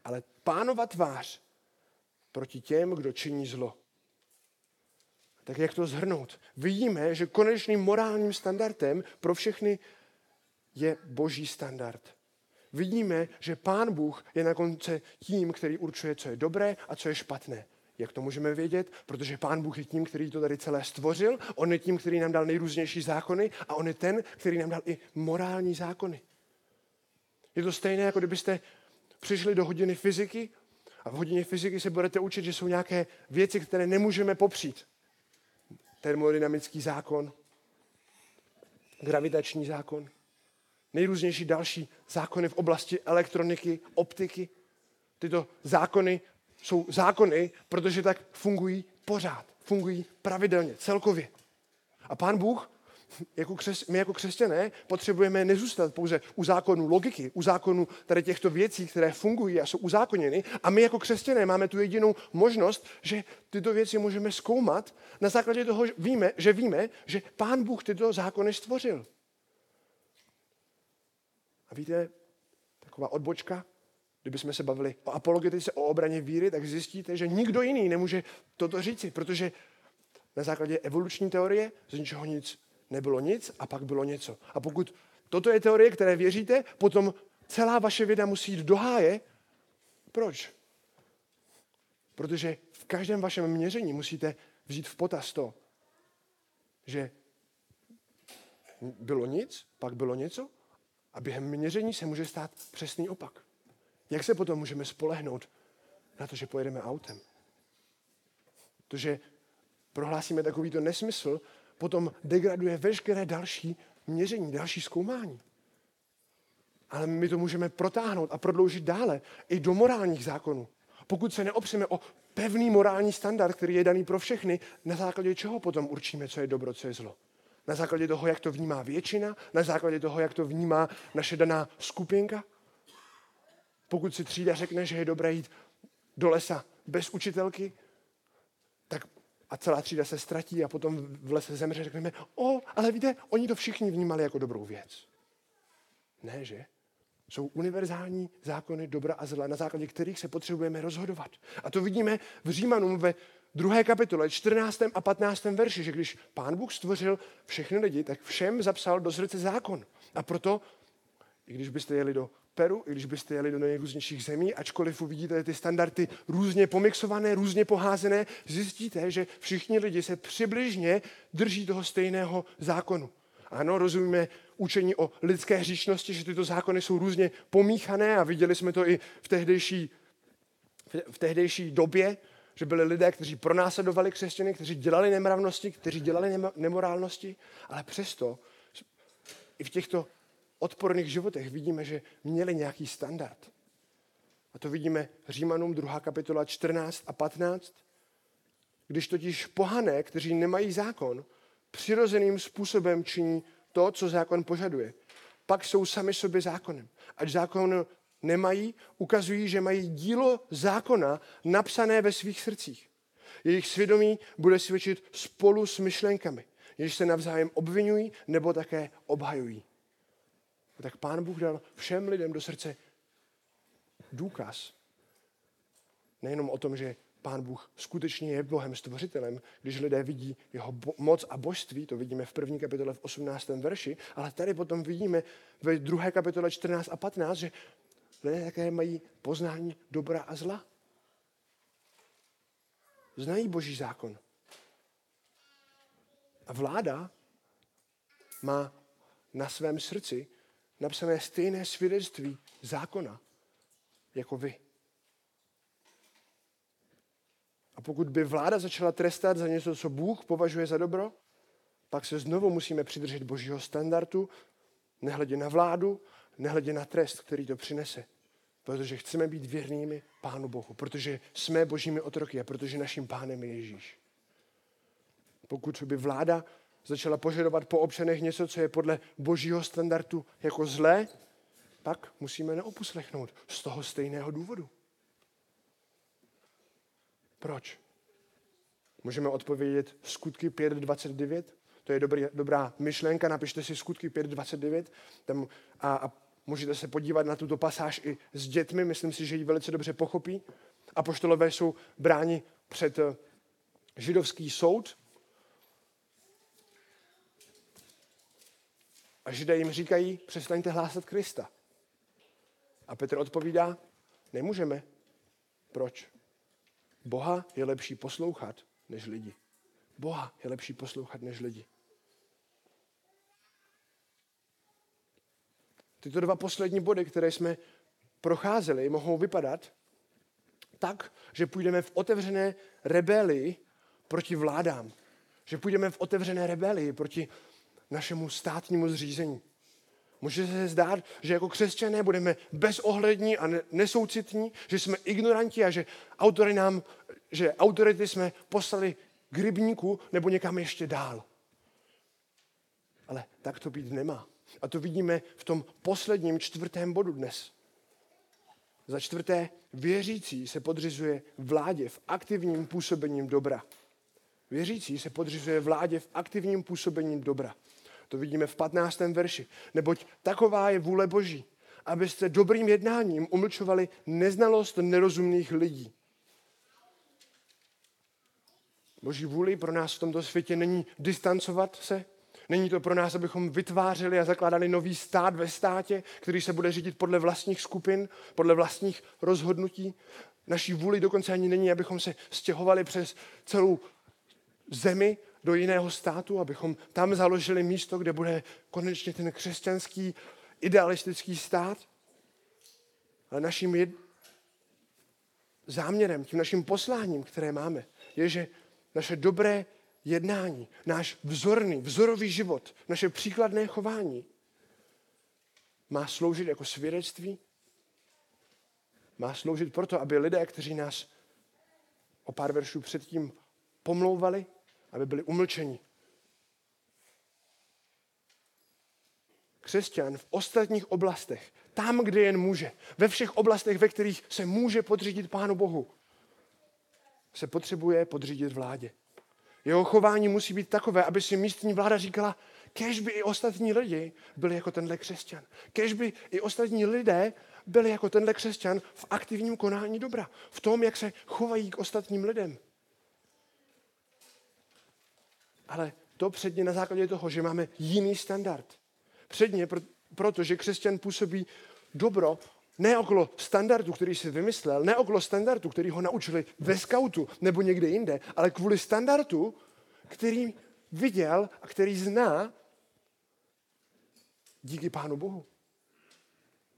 Ale pánova tvář proti těm, kdo činí zlo. Tak jak to zhrnout? Vidíme, že konečným morálním standardem pro všechny je boží standard. Vidíme, že pán Bůh je na konci tím, který určuje, co je dobré a co je špatné. Jak to můžeme vědět? Protože Pán Bůh je tím, který to tady celé stvořil, on je tím, který nám dal nejrůznější zákony a on je ten, který nám dal i morální zákony. Je to stejné, jako kdybyste přišli do hodiny fyziky a v hodině fyziky se budete učit, že jsou nějaké věci, které nemůžeme popřít. Termodynamický zákon, gravitační zákon, nejrůznější další zákony v oblasti elektroniky, optiky. Tyto zákony jsou zákony, protože tak fungují pořád, fungují pravidelně, celkově. A pán Bůh, jako křes, my jako křesťané potřebujeme nezůstat pouze u zákonu logiky, u zákonu tady těchto věcí, které fungují a jsou uzákoněny. A my jako křesťané máme tu jedinou možnost, že tyto věci můžeme zkoumat na základě toho, že víme, že víme, že pán Bůh tyto zákony stvořil. A víte, taková odbočka, kdybychom se bavili o apologetice, o obraně víry, tak zjistíte, že nikdo jiný nemůže toto říci, protože na základě evoluční teorie z ničeho nic nebylo nic a pak bylo něco. A pokud toto je teorie, které věříte, potom celá vaše věda musí jít do háje. Proč? Protože v každém vašem měření musíte vzít v potaz to, že bylo nic, pak bylo něco a během měření se může stát přesný opak. Jak se potom můžeme spolehnout na to, že pojedeme autem? To, že prohlásíme takovýto nesmysl, potom degraduje veškeré další měření, další zkoumání. Ale my to můžeme protáhnout a prodloužit dále i do morálních zákonů. Pokud se neopřeme o pevný morální standard, který je daný pro všechny, na základě čeho potom určíme, co je dobro, co je zlo? Na základě toho, jak to vnímá většina? Na základě toho, jak to vnímá naše daná skupinka? Pokud si třída řekne, že je dobré jít do lesa bez učitelky, tak a celá třída se ztratí a potom v lese zemře, řekneme, o, ale víte, oni to všichni vnímali jako dobrou věc. Ne, že? Jsou univerzální zákony dobra a zla, na základě kterých se potřebujeme rozhodovat. A to vidíme v Římanům ve druhé kapitole, 14. a 15. verši, že když pán Bůh stvořil všechny lidi, tak všem zapsal do srdce zákon. A proto, i když byste jeli do Peru, i když byste jeli do nejrůznějších zemí, ačkoliv uvidíte ty standardy různě pomixované, různě poházené, zjistíte, že všichni lidi se přibližně drží toho stejného zákonu. Ano, rozumíme učení o lidské hříšnosti, že tyto zákony jsou různě pomíchané a viděli jsme to i v tehdejší, v tehdejší době, že byli lidé, kteří pronásledovali křesťany, kteří dělali nemravnosti, kteří dělali nemorálnosti, ale přesto i v těchto odporných životech vidíme, že měli nějaký standard. A to vidíme Římanům 2. kapitola 14 a 15. Když totiž pohané, kteří nemají zákon, přirozeným způsobem činí to, co zákon požaduje, pak jsou sami sobě zákonem. Ať zákon nemají, ukazují, že mají dílo zákona napsané ve svých srdcích. Jejich svědomí bude svědčit spolu s myšlenkami, jež se navzájem obvinují nebo také obhajují. A tak Pán Bůh dal všem lidem do srdce důkaz. Nejenom o tom, že Pán Bůh skutečně je Bohem stvořitelem, když lidé vidí jeho bo- moc a božství, to vidíme v první kapitole v 18. verši, ale tady potom vidíme ve druhé kapitole 14 a 15, že lidé také mají poznání dobra a zla. Znají boží zákon. A vláda má na svém srdci napsané stejné svědectví zákona jako vy. A pokud by vláda začala trestat za něco, co Bůh považuje za dobro, pak se znovu musíme přidržet božího standardu, nehledě na vládu, nehledě na trest, který to přinese. Protože chceme být věrnými Pánu Bohu, protože jsme božími otroky a protože naším pánem je Ježíš. Pokud by vláda začala požadovat po občanech něco, co je podle božího standardu jako zlé, pak musíme neoposlechnout z toho stejného důvodu. Proč? Můžeme odpovědět skutky 5.29. To je dobrý, dobrá myšlenka, napište si skutky 5.29 tam a, a můžete se podívat na tuto pasáž i s dětmi, myslím si, že ji velice dobře pochopí. A poštolové jsou bráni před eh, židovský soud, A židé jim říkají, přestaňte hlásat Krista. A Petr odpovídá, nemůžeme. Proč? Boha je lepší poslouchat než lidi. Boha je lepší poslouchat než lidi. Tyto dva poslední body, které jsme procházeli, mohou vypadat tak, že půjdeme v otevřené rebelii proti vládám. Že půjdeme v otevřené rebelii proti našemu státnímu zřízení. Může se zdát, že jako křesťané budeme bezohlední a nesoucitní, že jsme ignoranti a že, autory nám, že autority jsme poslali k rybníku nebo někam ještě dál. Ale tak to být nemá. A to vidíme v tom posledním čtvrtém bodu dnes. Za čtvrté, věřící se podřizuje vládě v aktivním působením dobra. Věřící se podřizuje vládě v aktivním působením dobra. To vidíme v 15. verši. Neboť taková je vůle Boží, abyste dobrým jednáním umlčovali neznalost nerozumných lidí. Boží vůli pro nás v tomto světě není distancovat se, není to pro nás, abychom vytvářeli a zakládali nový stát ve státě, který se bude řídit podle vlastních skupin, podle vlastních rozhodnutí. Naší vůli dokonce ani není, abychom se stěhovali přes celou zemi do jiného státu, abychom tam založili místo, kde bude konečně ten křesťanský idealistický stát. Ale naším jed... záměrem, tím naším posláním, které máme, je, že naše dobré jednání, náš vzorný, vzorový život, naše příkladné chování má sloužit jako svědectví, má sloužit proto, aby lidé, kteří nás o pár veršů předtím pomlouvali, aby byli umlčeni. Křesťan v ostatních oblastech, tam, kde jen může, ve všech oblastech, ve kterých se může podřídit Pánu Bohu, se potřebuje podřídit vládě. Jeho chování musí být takové, aby si místní vláda říkala, kež by i ostatní lidi byli jako tenhle křesťan. Kež by i ostatní lidé byli jako tenhle křesťan v aktivním konání dobra. V tom, jak se chovají k ostatním lidem. Ale to předně na základě toho, že máme jiný standard. Předně, protože křesťan působí dobro ne okolo standardu, který si vymyslel, ne okolo standardu, který ho naučili ve skautu nebo někde jinde, ale kvůli standardu, který viděl a který zná díky Pánu Bohu.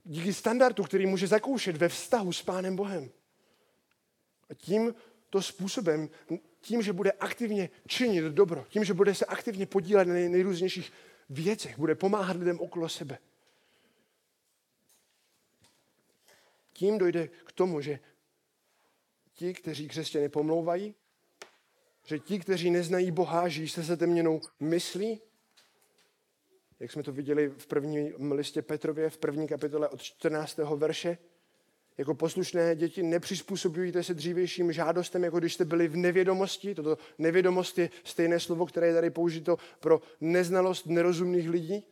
Díky standardu, který může zakoušet ve vztahu s Pánem Bohem. A tím to způsobem, tím, že bude aktivně činit dobro, tím, že bude se aktivně podílet na nejrůznějších věcech, bude pomáhat lidem okolo sebe, tím dojde k tomu, že ti, kteří křesťany pomlouvají, že ti, kteří neznají Boha, žijí se zatemněnou myslí, jak jsme to viděli v prvním listě Petrově, v první kapitole od 14. verše, jako poslušné děti nepřizpůsobujte se dřívějším žádostem, jako když jste byli v nevědomosti. Toto nevědomost je stejné slovo, které je tady použito pro neznalost nerozumných lidí.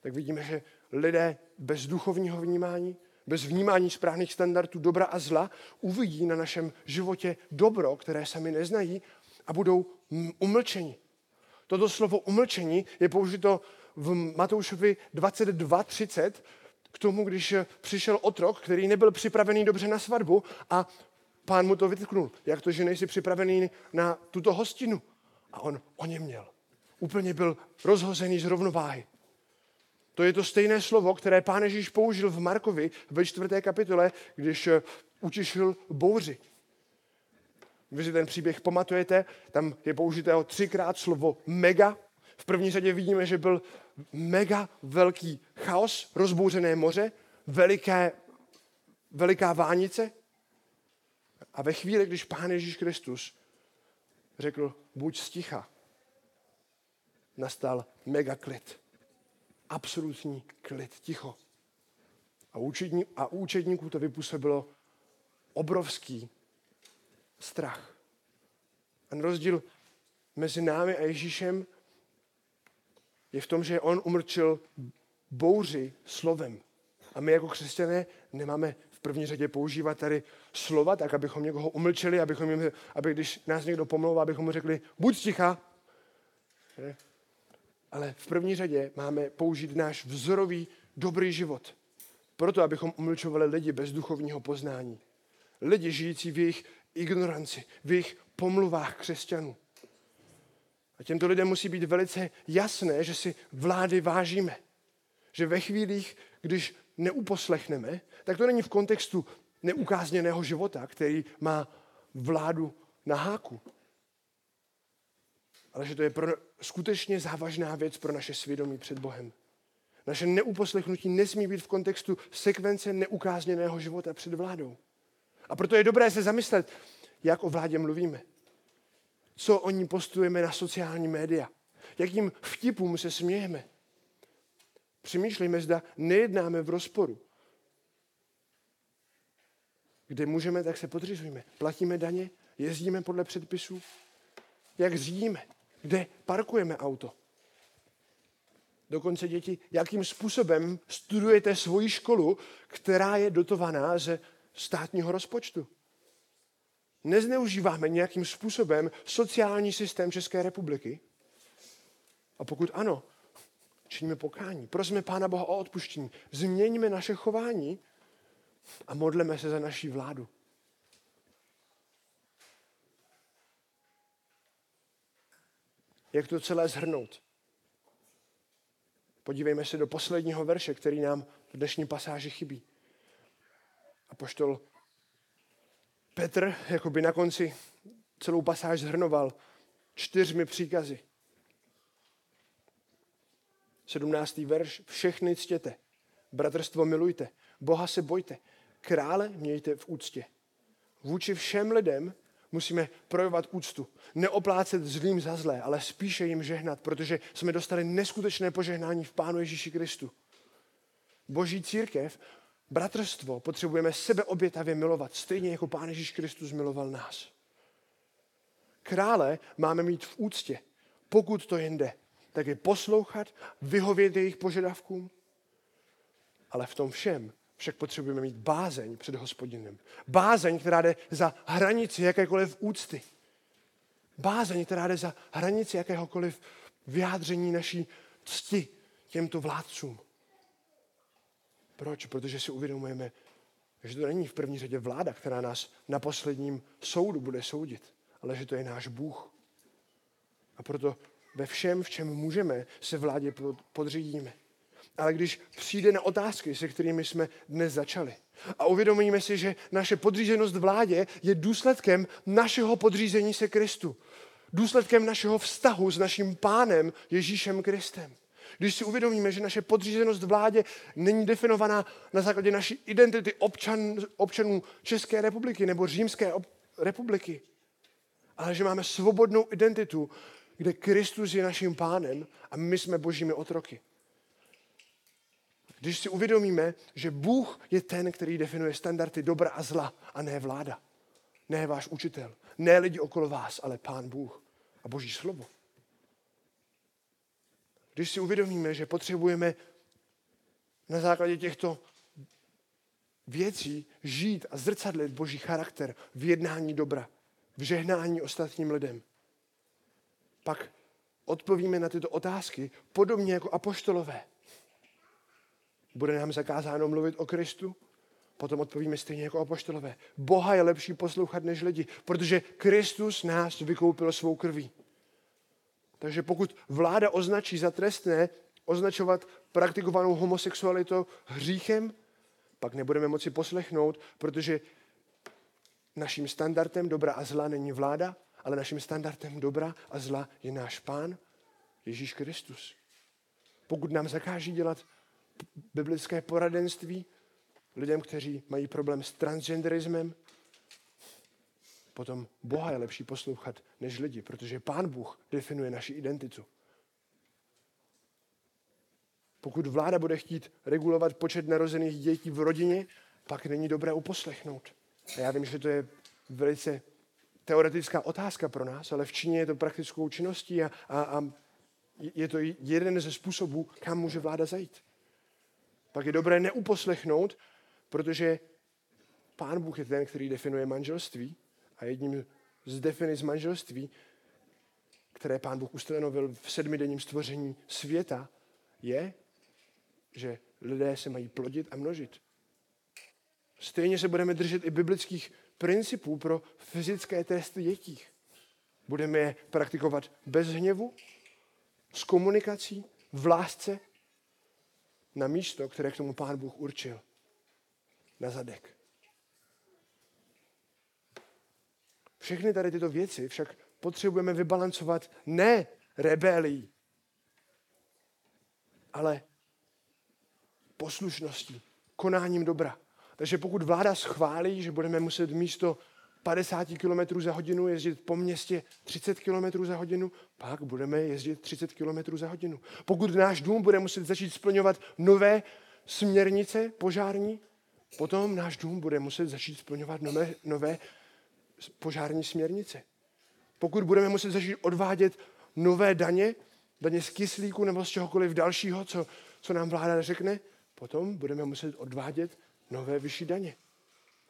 Tak vidíme, že lidé bez duchovního vnímání, bez vnímání správných standardů dobra a zla, uvidí na našem životě dobro, které sami neznají a budou umlčeni. Toto slovo umlčení je použito v Matoušovi 22.30 k tomu, když přišel otrok, který nebyl připravený dobře na svatbu a pán mu to vytknul. Jak to, že nejsi připravený na tuto hostinu? A on o něm měl. Úplně byl rozhozený z rovnováhy. To je to stejné slovo, které pán Ježíš použil v Markovi ve čtvrté kapitole, když eh, utišil bouři. Vy si ten příběh pamatujete, tam je použité třikrát slovo mega. V první řadě vidíme, že byl mega velký chaos, rozbouřené moře, veliké, veliká vánice. A ve chvíli, když pán Ježíš Kristus řekl, buď sticha, nastal mega klid absolutní klid, ticho. A, učední, a učedníků to vypůsobilo obrovský strach. A rozdíl mezi námi a Ježíšem je v tom, že on umrčil bouři slovem. A my jako křesťané nemáme v první řadě používat tady slova, tak abychom někoho umlčeli, abychom jim, aby když nás někdo pomlouvá, abychom mu řekli, buď ticha ale v první řadě máme použít náš vzorový dobrý život. Proto, abychom umlčovali lidi bez duchovního poznání. Lidi žijící v jejich ignoranci, v jejich pomluvách křesťanů. A těmto lidem musí být velice jasné, že si vlády vážíme. Že ve chvílích, když neuposlechneme, tak to není v kontextu neukázněného života, který má vládu na háku, ale že to je pro, skutečně závažná věc pro naše svědomí před Bohem. Naše neuposlechnutí nesmí být v kontextu sekvence neukázněného života před vládou. A proto je dobré se zamyslet, jak o vládě mluvíme. Co o ní postujeme na sociální média. jakým vtipům se smějeme. Přemýšlejme, zda nejednáme v rozporu. Kde můžeme, tak se podřizujeme. Platíme daně, jezdíme podle předpisů. Jak řídíme, kde parkujeme auto. Dokonce děti, jakým způsobem studujete svoji školu, která je dotovaná ze státního rozpočtu. Nezneužíváme nějakým způsobem sociální systém České republiky? A pokud ano, činíme pokání. Prosme Pána Boha o odpuštění. Změňme naše chování a modleme se za naší vládu. Jak to celé zhrnout? Podívejme se do posledního verše, který nám v dnešní pasáži chybí. A poštol Petr jako by na konci celou pasáž zhrnoval čtyřmi příkazy. 17. verš. Všechny ctěte. Bratrstvo milujte. Boha se bojte. Krále mějte v úctě. Vůči všem lidem musíme projevovat úctu. Neoplácet zlým za zlé, ale spíše jim žehnat, protože jsme dostali neskutečné požehnání v Pánu Ježíši Kristu. Boží církev, bratrstvo, potřebujeme sebeobětavě milovat, stejně jako Pán Ježíš Kristus miloval nás. Krále máme mít v úctě, pokud to jen jde tak je poslouchat, vyhovět jejich požadavkům. Ale v tom všem však potřebujeme mít bázeň před hospodinem. Bázeň, která jde za hranici jakékoliv úcty. Bázeň, která jde za hranici jakéhokoliv vyjádření naší cti těmto vládcům. Proč? Protože si uvědomujeme, že to není v první řadě vláda, která nás na posledním soudu bude soudit, ale že to je náš Bůh. A proto ve všem, v čem můžeme, se vládě podřídíme. Ale když přijde na otázky, se kterými jsme dnes začali, a uvědomíme si, že naše podřízenost vládě je důsledkem našeho podřízení se Kristu. Důsledkem našeho vztahu s naším pánem Ježíšem Kristem. Když si uvědomíme, že naše podřízenost vládě není definovaná na základě naší identity občan, občanů České republiky nebo Římské republiky, ale že máme svobodnou identitu kde Kristus je naším pánem a my jsme božími otroky. Když si uvědomíme, že Bůh je ten, který definuje standardy dobra a zla a ne vláda, ne váš učitel, ne lidi okolo vás, ale pán Bůh a boží slovo. Když si uvědomíme, že potřebujeme na základě těchto věcí žít a zrcadlit boží charakter v jednání dobra, v žehnání ostatním lidem, pak odpovíme na tyto otázky podobně jako apoštolové. Bude nám zakázáno mluvit o Kristu? Potom odpovíme stejně jako apoštolové. Boha je lepší poslouchat než lidi, protože Kristus nás vykoupil svou krví. Takže pokud vláda označí za trestné označovat praktikovanou homosexualitu hříchem, pak nebudeme moci poslechnout, protože naším standardem dobra a zla není vláda, ale naším standardem dobra a zla je náš pán Ježíš Kristus. Pokud nám zakáží dělat biblické poradenství lidem, kteří mají problém s transgenderismem, potom Boha je lepší poslouchat než lidi, protože Pán Bůh definuje naši identitu. Pokud vláda bude chtít regulovat počet narozených dětí v rodině, pak není dobré uposlechnout. A já vím, že to je velice teoretická otázka pro nás, ale v Číně je to praktickou činností a, a, a je to jeden ze způsobů, kam může vláda zajít. Pak je dobré neuposlechnout, protože Pán Bůh je ten, který definuje manželství a jedním z definic manželství, které Pán Bůh ustanovil v sedmidenním stvoření světa, je, že lidé se mají plodit a množit. Stejně se budeme držet i biblických principů pro fyzické testy dětí. Budeme je praktikovat bez hněvu, s komunikací, v lásce, na místo, které k tomu Pán Bůh určil. Na zadek. Všechny tady tyto věci však potřebujeme vybalancovat ne rebelí, ale poslušností, konáním dobra. Takže pokud vláda schválí, že budeme muset místo 50 km za hodinu, jezdit po městě 30 km za hodinu, pak budeme jezdit 30 km za hodinu. Pokud náš dům bude muset začít splňovat nové směrnice požární, potom náš dům bude muset začít splňovat nové, nové požární směrnice. Pokud budeme muset začít odvádět nové daně, daně z kyslíku nebo z čehokoliv dalšího, co, co nám vláda řekne, potom budeme muset odvádět nové vyšší daně.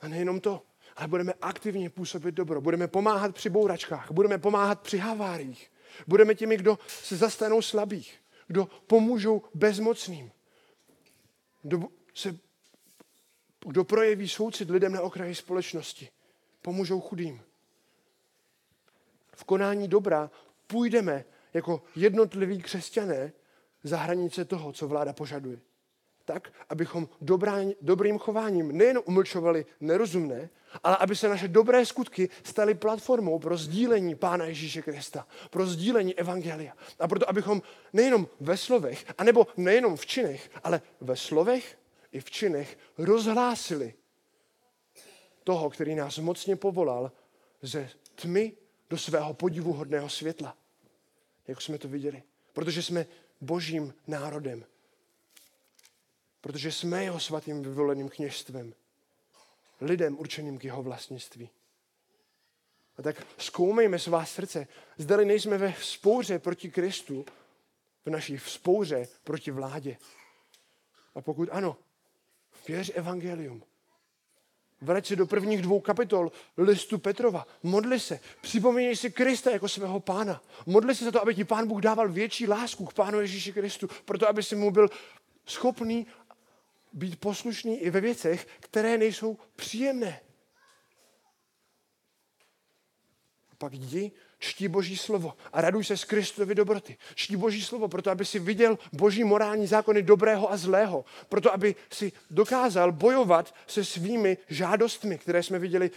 A nejenom to, ale budeme aktivně působit dobro. Budeme pomáhat při bouračkách, budeme pomáhat při haváriích. Budeme těmi, kdo se zastanou slabých, kdo pomůžou bezmocným, kdo, se, kdo projeví soucit lidem na okraji společnosti, pomůžou chudým. V konání dobra půjdeme jako jednotliví křesťané za hranice toho, co vláda požaduje tak, abychom dobrá, dobrým chováním nejen umlčovali nerozumné, ale aby se naše dobré skutky staly platformou pro sdílení Pána Ježíše Krista, pro sdílení Evangelia. A proto, abychom nejenom ve slovech, anebo nejenom v činech, ale ve slovech i v činech rozhlásili toho, který nás mocně povolal ze tmy do svého podivuhodného světla. Jak jsme to viděli. Protože jsme božím národem, protože jsme jeho svatým vyvoleným kněžstvem, lidem určeným k jeho vlastnictví. A tak zkoumejme svá srdce, zdali nejsme ve spouře proti Kristu, v naší spouře proti vládě. A pokud ano, věř evangelium. Vrať se do prvních dvou kapitol listu Petrova. Modli se. Připomínej si Krista jako svého pána. Modli se za to, aby ti pán Bůh dával větší lásku k pánu Ježíši Kristu, proto aby si mu byl schopný být poslušný i ve věcech, které nejsou příjemné. A pak jdi, čtí Boží slovo a raduj se z Kristovy dobroty. Čtí Boží slovo, proto aby si viděl Boží morální zákony dobrého a zlého. Proto aby si dokázal bojovat se svými žádostmi, které jsme viděli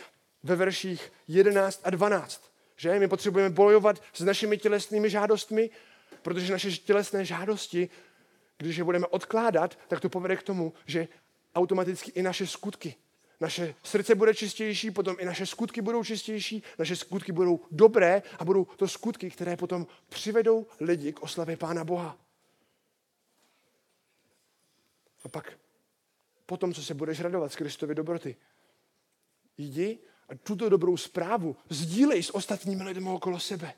ve verších 11 a 12. Že? My potřebujeme bojovat s našimi tělesnými žádostmi, protože naše tělesné žádosti když je budeme odkládat, tak to povede k tomu, že automaticky i naše skutky, naše srdce bude čistější, potom i naše skutky budou čistější, naše skutky budou dobré a budou to skutky, které potom přivedou lidi k oslavě Pána Boha. A pak, potom, co se budeš radovat z Kristovy dobroty, jdi a tuto dobrou zprávu sdílej s ostatními lidmi okolo sebe.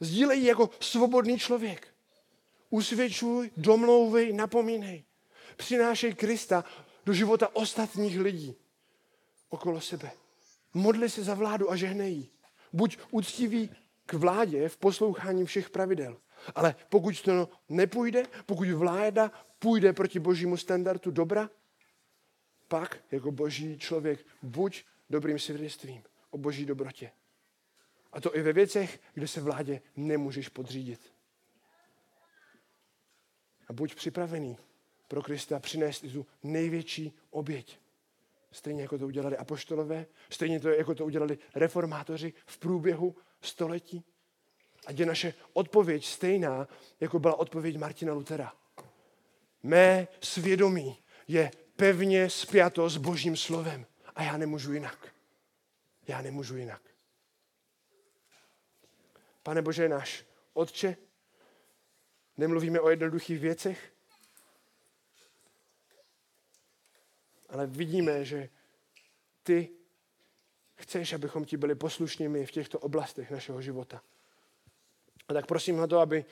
Sdílej ji jako svobodný člověk. Usvědčuj, domlouvej, napomínej. Přinášej Krista do života ostatních lidí okolo sebe. Modli se za vládu a žehnej Buď úctivý k vládě v poslouchání všech pravidel. Ale pokud to nepůjde, pokud vláda půjde proti božímu standardu dobra, pak jako boží člověk buď dobrým svědectvím o boží dobrotě. A to i ve věcech, kde se vládě nemůžeš podřídit. A buď připravený pro Krista přinést tu největší oběť. Stejně jako to udělali apoštolové, stejně to, jako to udělali reformátoři v průběhu století. Ať je naše odpověď stejná, jako byla odpověď Martina Lutera. Mé svědomí je pevně spjato s Božím slovem a já nemůžu jinak. Já nemůžu jinak. Pane Bože náš, Otče, Nemluvíme o jednoduchých věcech, ale vidíme, že ty chceš, abychom ti byli poslušnými v těchto oblastech našeho života. A tak prosím na to, aby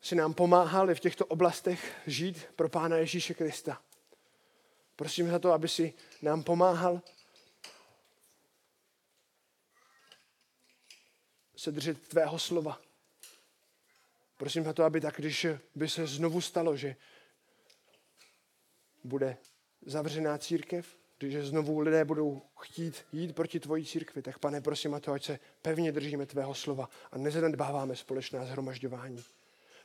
si nám pomáhali v těchto oblastech žít pro Pána Ježíše Krista. Prosím za to, aby si nám pomáhal se držet tvého slova. Prosím za to, aby tak, když by se znovu stalo, že bude zavřená církev, když znovu lidé budou chtít jít proti tvojí církvi, tak pane, prosím a to, ať se pevně držíme tvého slova a nezanedbáváme společná zhromažďování.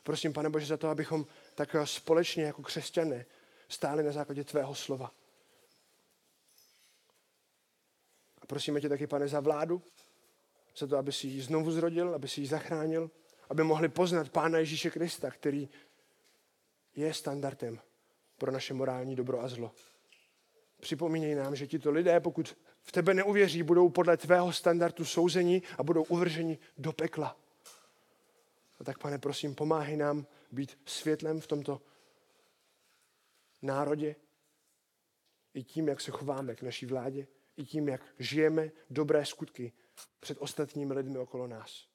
Prosím, pane Bože, za to, abychom tak společně jako křesťané stáli na základě tvého slova. A prosíme tě taky, pane, za vládu, za to, aby si ji znovu zrodil, aby si ji zachránil, aby mohli poznat Pána Ježíše Krista, který je standardem pro naše morální dobro a zlo. Připomínej nám, že tito lidé, pokud v tebe neuvěří, budou podle tvého standardu souzení a budou uvrženi do pekla. A tak, pane, prosím, pomáhej nám být světlem v tomto národě, i tím, jak se chováme k naší vládě, i tím, jak žijeme dobré skutky před ostatními lidmi okolo nás.